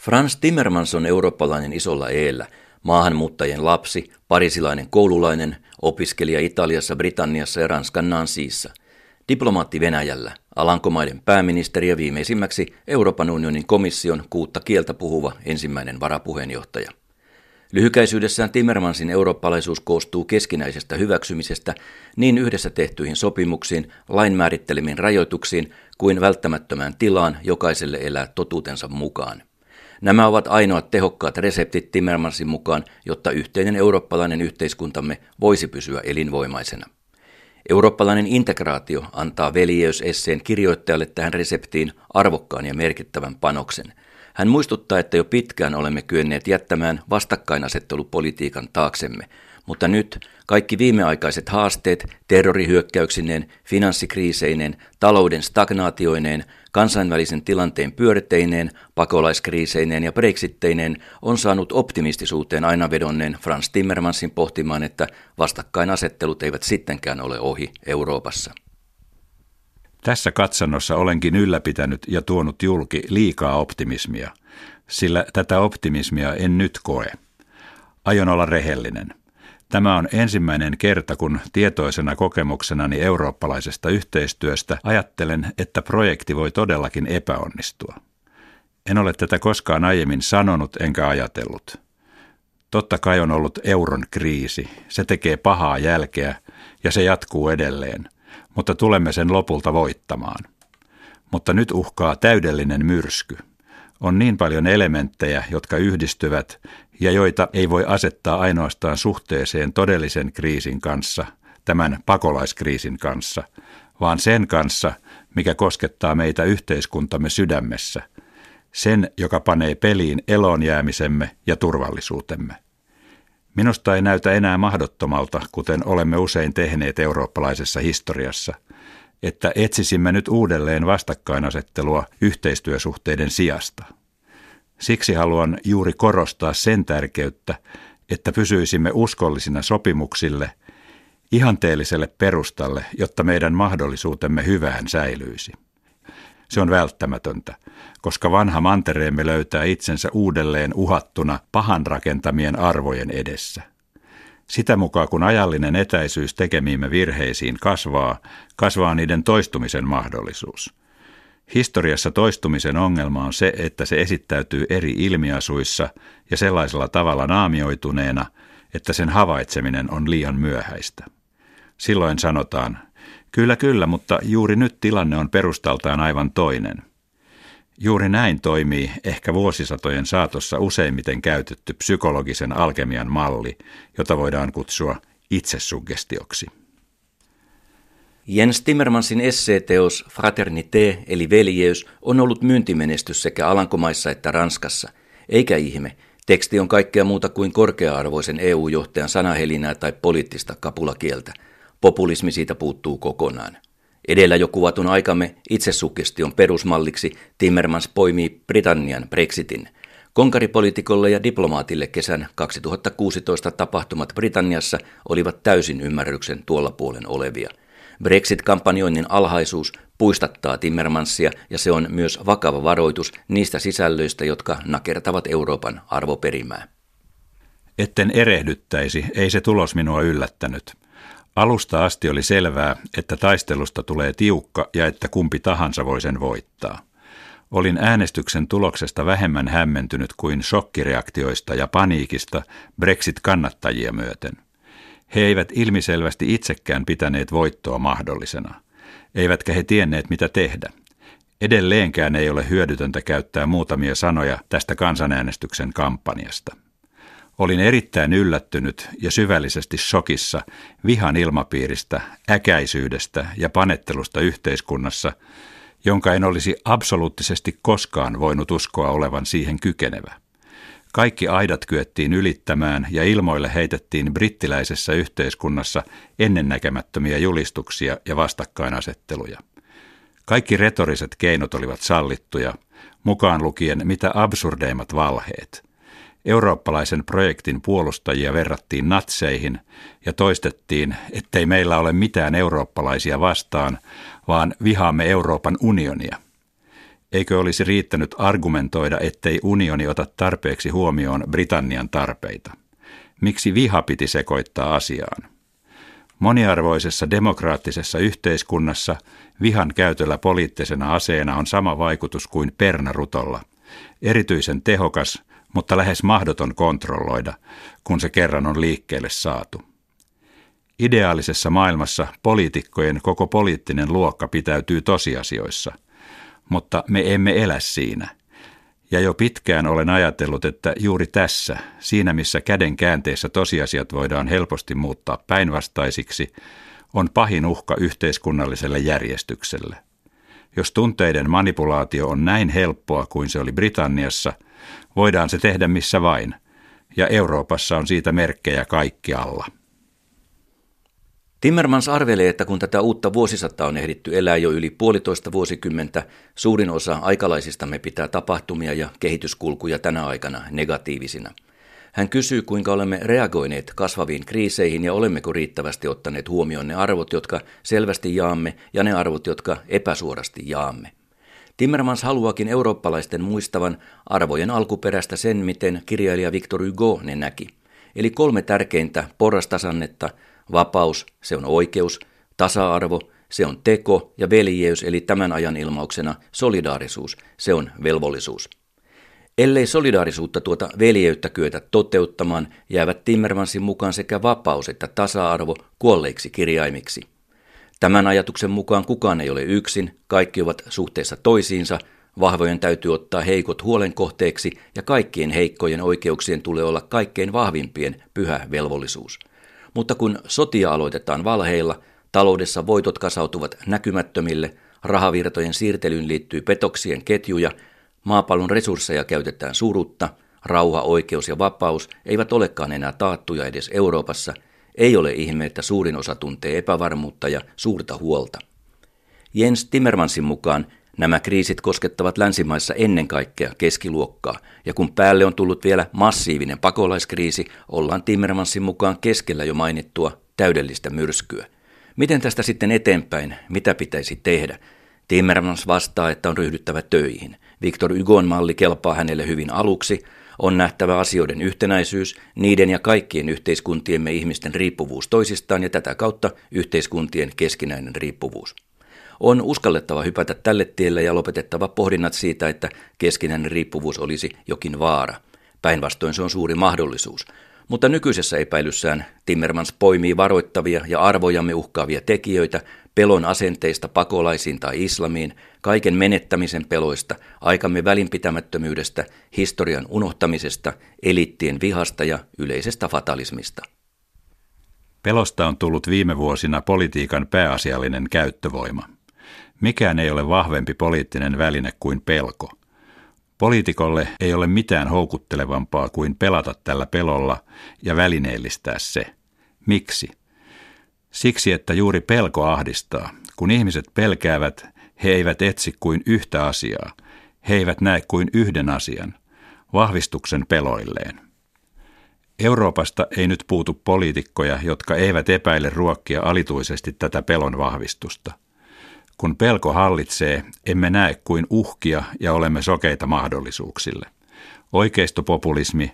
Franz Timmermans on eurooppalainen isolla eellä, maahanmuuttajien lapsi, parisilainen koululainen, opiskelija Italiassa, Britanniassa ja Ranskan Nancyissa, diplomaatti Venäjällä, Alankomaiden pääministeri ja viimeisimmäksi Euroopan unionin komission kuutta kieltä puhuva ensimmäinen varapuheenjohtaja. Lyhykäisyydessään Timmermansin eurooppalaisuus koostuu keskinäisestä hyväksymisestä niin yhdessä tehtyihin sopimuksiin, lain määrittelemiin rajoituksiin kuin välttämättömään tilaan jokaiselle elää totuutensa mukaan. Nämä ovat ainoat tehokkaat reseptit Timmermansin mukaan, jotta yhteinen eurooppalainen yhteiskuntamme voisi pysyä elinvoimaisena. Eurooppalainen integraatio antaa veljeysesseen kirjoittajalle tähän reseptiin arvokkaan ja merkittävän panoksen. Hän muistuttaa, että jo pitkään olemme kyenneet jättämään vastakkainasettelupolitiikan taaksemme, mutta nyt kaikki viimeaikaiset haasteet terrorihyökkäyksineen, finanssikriiseineen, talouden stagnaatioineen, kansainvälisen tilanteen pyöritteineen, pakolaiskriiseineen ja brexitteineen on saanut optimistisuuteen aina vedonneen Franz Timmermansin pohtimaan, että vastakkainasettelut eivät sittenkään ole ohi Euroopassa. Tässä katsannossa olenkin ylläpitänyt ja tuonut julki liikaa optimismia, sillä tätä optimismia en nyt koe. Aion olla rehellinen. Tämä on ensimmäinen kerta, kun tietoisena kokemuksenani eurooppalaisesta yhteistyöstä ajattelen, että projekti voi todellakin epäonnistua. En ole tätä koskaan aiemmin sanonut enkä ajatellut. Totta kai on ollut euron kriisi. Se tekee pahaa jälkeä ja se jatkuu edelleen, mutta tulemme sen lopulta voittamaan. Mutta nyt uhkaa täydellinen myrsky. On niin paljon elementtejä, jotka yhdistyvät ja joita ei voi asettaa ainoastaan suhteeseen todellisen kriisin kanssa, tämän pakolaiskriisin kanssa, vaan sen kanssa, mikä koskettaa meitä yhteiskuntamme sydämessä, sen, joka panee peliin elonjäämisemme ja turvallisuutemme. Minusta ei näytä enää mahdottomalta, kuten olemme usein tehneet eurooppalaisessa historiassa, että etsisimme nyt uudelleen vastakkainasettelua yhteistyösuhteiden sijasta – Siksi haluan juuri korostaa sen tärkeyttä, että pysyisimme uskollisina sopimuksille, ihanteelliselle perustalle, jotta meidän mahdollisuutemme hyvään säilyisi. Se on välttämätöntä, koska vanha mantereemme löytää itsensä uudelleen uhattuna pahan rakentamien arvojen edessä. Sitä mukaan kun ajallinen etäisyys tekemiimme virheisiin kasvaa, kasvaa niiden toistumisen mahdollisuus – Historiassa toistumisen ongelma on se, että se esittäytyy eri ilmiasuissa ja sellaisella tavalla naamioituneena, että sen havaitseminen on liian myöhäistä. Silloin sanotaan, kyllä kyllä, mutta juuri nyt tilanne on perustaltaan aivan toinen. Juuri näin toimii ehkä vuosisatojen saatossa useimmiten käytetty psykologisen alkemian malli, jota voidaan kutsua itsesuggestioksi. Jens Timmermansin esseeteos Fraternité eli veljeys on ollut myyntimenestys sekä Alankomaissa että Ranskassa. Eikä ihme, teksti on kaikkea muuta kuin korkea-arvoisen EU-johtajan sanahelinää tai poliittista kapulakieltä. Populismi siitä puuttuu kokonaan. Edellä jo kuvatun aikamme itsesukestion perusmalliksi Timmermans poimii Britannian Brexitin. Konkaripoliitikolle ja diplomaatille kesän 2016 tapahtumat Britanniassa olivat täysin ymmärryksen tuolla puolen olevia – Brexit-kampanjoinnin alhaisuus puistattaa Timmermansia ja se on myös vakava varoitus niistä sisällöistä, jotka nakertavat Euroopan arvoperimää. Etten erehdyttäisi, ei se tulos minua yllättänyt. Alusta asti oli selvää, että taistelusta tulee tiukka ja että kumpi tahansa voi sen voittaa. Olin äänestyksen tuloksesta vähemmän hämmentynyt kuin shokkireaktioista ja paniikista Brexit-kannattajia myöten – he eivät ilmiselvästi itsekään pitäneet voittoa mahdollisena, eivätkä he tienneet mitä tehdä. Edelleenkään ei ole hyödytöntä käyttää muutamia sanoja tästä kansanäänestyksen kampanjasta. Olin erittäin yllättynyt ja syvällisesti shokissa vihan ilmapiiristä, äkäisyydestä ja panettelusta yhteiskunnassa, jonka en olisi absoluuttisesti koskaan voinut uskoa olevan siihen kykenevä. Kaikki aidat kyettiin ylittämään ja ilmoille heitettiin brittiläisessä yhteiskunnassa ennennäkemättömiä julistuksia ja vastakkainasetteluja. Kaikki retoriset keinot olivat sallittuja, mukaan lukien mitä absurdeimmat valheet. Eurooppalaisen projektin puolustajia verrattiin natseihin ja toistettiin, ettei meillä ole mitään eurooppalaisia vastaan, vaan vihaamme Euroopan unionia – Eikö olisi riittänyt argumentoida, ettei unioni ota tarpeeksi huomioon Britannian tarpeita? Miksi viha piti sekoittaa asiaan? Moniarvoisessa demokraattisessa yhteiskunnassa vihan käytöllä poliittisena aseena on sama vaikutus kuin pernarutolla. Erityisen tehokas, mutta lähes mahdoton kontrolloida, kun se kerran on liikkeelle saatu. Ideaalisessa maailmassa poliitikkojen koko poliittinen luokka pitäytyy tosiasioissa, mutta me emme elä siinä. Ja jo pitkään olen ajatellut, että juuri tässä, siinä missä käden käänteessä tosiasiat voidaan helposti muuttaa päinvastaisiksi, on pahin uhka yhteiskunnalliselle järjestykselle. Jos tunteiden manipulaatio on näin helppoa kuin se oli Britanniassa, voidaan se tehdä missä vain, ja Euroopassa on siitä merkkejä kaikkialla. Timmermans arvelee, että kun tätä uutta vuosisataa on ehditty elää jo yli puolitoista vuosikymmentä, suurin osa aikalaisistamme pitää tapahtumia ja kehityskulkuja tänä aikana negatiivisina. Hän kysyy, kuinka olemme reagoineet kasvaviin kriiseihin ja olemmeko riittävästi ottaneet huomioon ne arvot, jotka selvästi jaamme, ja ne arvot, jotka epäsuorasti jaamme. Timmermans haluakin eurooppalaisten muistavan arvojen alkuperästä sen, miten kirjailija Victor Hugo ne näki. Eli kolme tärkeintä porrastasannetta – Vapaus, se on oikeus, tasa-arvo, se on teko ja veljeys, eli tämän ajan ilmauksena solidaarisuus, se on velvollisuus. Ellei solidaarisuutta tuota veljeyttä kyetä toteuttamaan, jäävät Timmermansin mukaan sekä vapaus että tasa-arvo kuolleiksi kirjaimiksi. Tämän ajatuksen mukaan kukaan ei ole yksin, kaikki ovat suhteessa toisiinsa, vahvojen täytyy ottaa heikot huolen kohteeksi ja kaikkien heikkojen oikeuksien tulee olla kaikkein vahvimpien pyhä velvollisuus. Mutta kun sotia aloitetaan valheilla, taloudessa voitot kasautuvat näkymättömille, rahavirtojen siirtelyyn liittyy petoksien ketjuja, maapallon resursseja käytetään surutta, rauha, oikeus ja vapaus eivät olekaan enää taattuja edes Euroopassa, ei ole ihme, että suurin osa tuntee epävarmuutta ja suurta huolta. Jens Timmermansin mukaan Nämä kriisit koskettavat länsimaissa ennen kaikkea keskiluokkaa, ja kun päälle on tullut vielä massiivinen pakolaiskriisi, ollaan Timmermansin mukaan keskellä jo mainittua täydellistä myrskyä. Miten tästä sitten eteenpäin? Mitä pitäisi tehdä? Timmermans vastaa, että on ryhdyttävä töihin. Victor Hugon malli kelpaa hänelle hyvin aluksi. On nähtävä asioiden yhtenäisyys, niiden ja kaikkien yhteiskuntiemme ihmisten riippuvuus toisistaan ja tätä kautta yhteiskuntien keskinäinen riippuvuus. On uskallettava hypätä tälle tielle ja lopetettava pohdinnat siitä, että keskinäinen riippuvuus olisi jokin vaara. Päinvastoin se on suuri mahdollisuus. Mutta nykyisessä epäilyssään Timmermans poimii varoittavia ja arvojamme uhkaavia tekijöitä pelon asenteista pakolaisiin tai islamiin, kaiken menettämisen peloista, aikamme välinpitämättömyydestä, historian unohtamisesta, eliittien vihasta ja yleisestä fatalismista. Pelosta on tullut viime vuosina politiikan pääasiallinen käyttövoima. Mikään ei ole vahvempi poliittinen väline kuin pelko. Poliitikolle ei ole mitään houkuttelevampaa kuin pelata tällä pelolla ja välineellistää se. Miksi? Siksi, että juuri pelko ahdistaa. Kun ihmiset pelkäävät, he eivät etsi kuin yhtä asiaa. He eivät näe kuin yhden asian, vahvistuksen peloilleen. Euroopasta ei nyt puutu poliitikkoja, jotka eivät epäile ruokkia alituisesti tätä pelon vahvistusta. Kun pelko hallitsee, emme näe kuin uhkia ja olemme sokeita mahdollisuuksille. Oikeistopopulismi,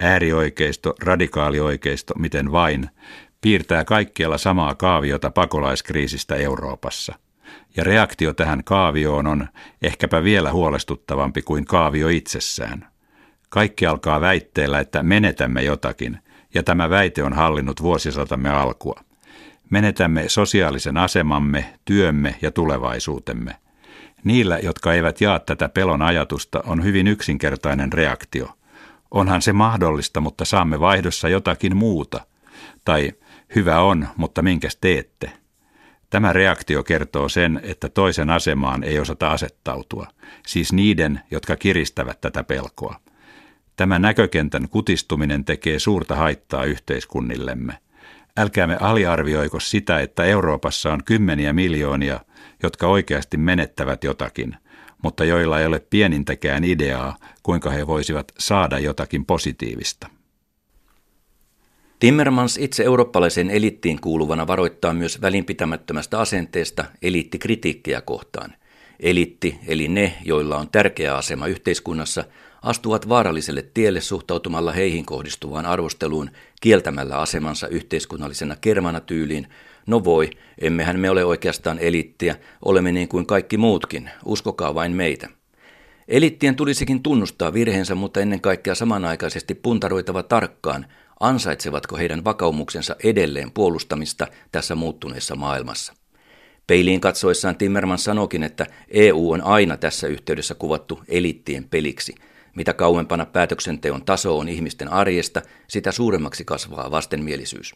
äärioikeisto, radikaalioikeisto, miten vain, piirtää kaikkialla samaa kaaviota pakolaiskriisistä Euroopassa. Ja reaktio tähän kaavioon on ehkäpä vielä huolestuttavampi kuin kaavio itsessään. Kaikki alkaa väitteellä, että menetämme jotakin, ja tämä väite on hallinnut vuosisatamme alkua. Menetämme sosiaalisen asemamme, työmme ja tulevaisuutemme. Niillä, jotka eivät jaa tätä pelon ajatusta, on hyvin yksinkertainen reaktio. Onhan se mahdollista, mutta saamme vaihdossa jotakin muuta. Tai hyvä on, mutta minkäs teette? Tämä reaktio kertoo sen, että toisen asemaan ei osata asettautua, siis niiden, jotka kiristävät tätä pelkoa. Tämä näkökentän kutistuminen tekee suurta haittaa yhteiskunnillemme – älkäämme aliarvioiko sitä, että Euroopassa on kymmeniä miljoonia, jotka oikeasti menettävät jotakin, mutta joilla ei ole pienintäkään ideaa, kuinka he voisivat saada jotakin positiivista. Timmermans itse eurooppalaisen elittiin kuuluvana varoittaa myös välinpitämättömästä asenteesta eliittikritiikkiä kohtaan. Elitti, eli ne, joilla on tärkeä asema yhteiskunnassa, astuvat vaaralliselle tielle suhtautumalla heihin kohdistuvaan arvosteluun kieltämällä asemansa yhteiskunnallisena kermana tyyliin. No voi, emmehän me ole oikeastaan elittiä, olemme niin kuin kaikki muutkin, uskokaa vain meitä. Elittien tulisikin tunnustaa virheensä, mutta ennen kaikkea samanaikaisesti puntaroitava tarkkaan, ansaitsevatko heidän vakaumuksensa edelleen puolustamista tässä muuttuneessa maailmassa. Peiliin katsoessaan Timmermans sanokin, että EU on aina tässä yhteydessä kuvattu elittien peliksi. Mitä kauempana päätöksenteon taso on ihmisten arjesta, sitä suuremmaksi kasvaa vastenmielisyys.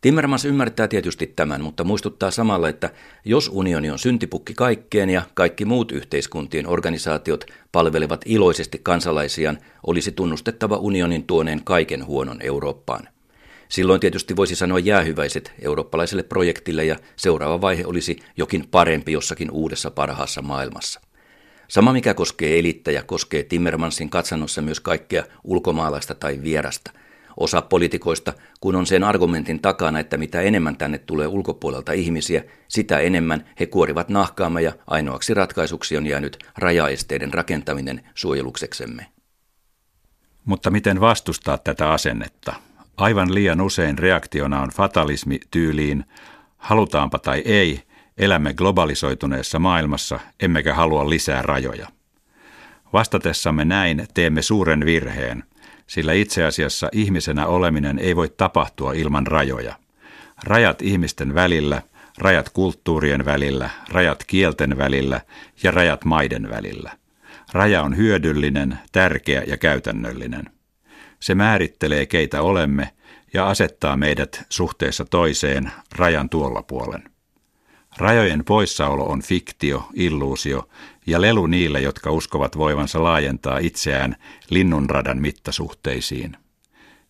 Timmermans ymmärtää tietysti tämän, mutta muistuttaa samalla, että jos unioni on syntipukki kaikkeen ja kaikki muut yhteiskuntien organisaatiot palvelevat iloisesti kansalaisiaan, olisi tunnustettava unionin tuoneen kaiken huonon Eurooppaan. Silloin tietysti voisi sanoa jäähyväiset eurooppalaiselle projektille ja seuraava vaihe olisi jokin parempi jossakin uudessa parhaassa maailmassa. Sama mikä koskee elittäjä, koskee Timmermansin katsannossa myös kaikkea ulkomaalaista tai vierasta – Osa poliitikoista, kun on sen argumentin takana, että mitä enemmän tänne tulee ulkopuolelta ihmisiä, sitä enemmän he kuorivat nahkaamme ja ainoaksi ratkaisuksi on jäänyt rajaesteiden rakentaminen suojelukseksemme. Mutta miten vastustaa tätä asennetta? Aivan liian usein reaktiona on fatalismi tyyliin, halutaanpa tai ei, elämme globalisoituneessa maailmassa, emmekä halua lisää rajoja. Vastatessamme näin teemme suuren virheen – sillä itse asiassa ihmisenä oleminen ei voi tapahtua ilman rajoja. Rajat ihmisten välillä, rajat kulttuurien välillä, rajat kielten välillä ja rajat maiden välillä. Raja on hyödyllinen, tärkeä ja käytännöllinen. Se määrittelee, keitä olemme ja asettaa meidät suhteessa toiseen rajan tuolla puolen. Rajojen poissaolo on fiktio, illuusio ja lelu niille, jotka uskovat voivansa laajentaa itseään linnunradan mittasuhteisiin.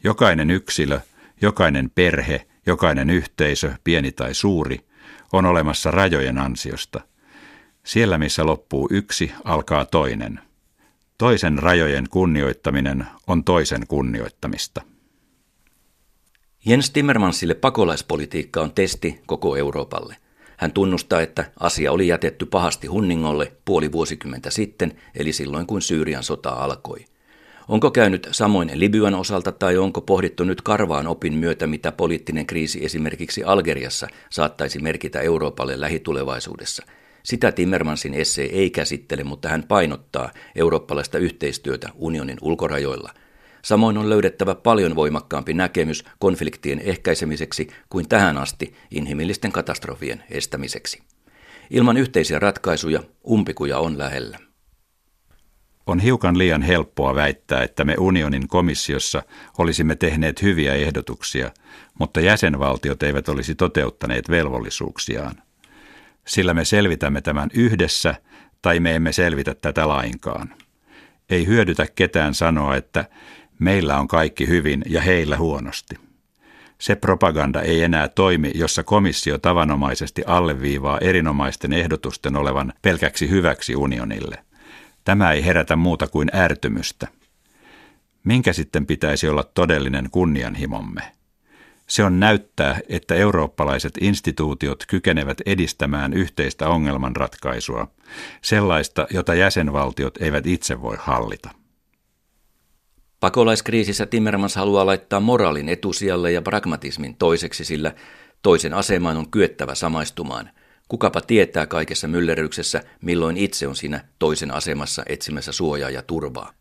Jokainen yksilö, jokainen perhe, jokainen yhteisö, pieni tai suuri, on olemassa rajojen ansiosta. Siellä, missä loppuu yksi, alkaa toinen. Toisen rajojen kunnioittaminen on toisen kunnioittamista. Jens Timmermansille pakolaispolitiikka on testi koko Euroopalle. Hän tunnustaa, että asia oli jätetty pahasti hunningolle puoli vuosikymmentä sitten, eli silloin kun Syyrian sota alkoi. Onko käynyt samoin Libyan osalta tai onko pohdittu nyt karvaan opin myötä, mitä poliittinen kriisi esimerkiksi Algeriassa saattaisi merkitä Euroopalle lähitulevaisuudessa? Sitä Timmermansin essee ei käsittele, mutta hän painottaa eurooppalaista yhteistyötä unionin ulkorajoilla – Samoin on löydettävä paljon voimakkaampi näkemys konfliktien ehkäisemiseksi kuin tähän asti inhimillisten katastrofien estämiseksi. Ilman yhteisiä ratkaisuja umpikuja on lähellä. On hiukan liian helppoa väittää, että me unionin komissiossa olisimme tehneet hyviä ehdotuksia, mutta jäsenvaltiot eivät olisi toteuttaneet velvollisuuksiaan. Sillä me selvitämme tämän yhdessä tai me emme selvitä tätä lainkaan. Ei hyödytä ketään sanoa, että meillä on kaikki hyvin ja heillä huonosti. Se propaganda ei enää toimi, jossa komissio tavanomaisesti alleviivaa erinomaisten ehdotusten olevan pelkäksi hyväksi unionille. Tämä ei herätä muuta kuin ärtymystä. Minkä sitten pitäisi olla todellinen kunnianhimomme? Se on näyttää, että eurooppalaiset instituutiot kykenevät edistämään yhteistä ongelmanratkaisua, sellaista, jota jäsenvaltiot eivät itse voi hallita. Pakolaiskriisissä Timmermans haluaa laittaa moraalin etusijalle ja pragmatismin toiseksi, sillä toisen asemaan on kyettävä samaistumaan. Kukapa tietää kaikessa myllerryksessä, milloin itse on siinä toisen asemassa etsimässä suojaa ja turvaa.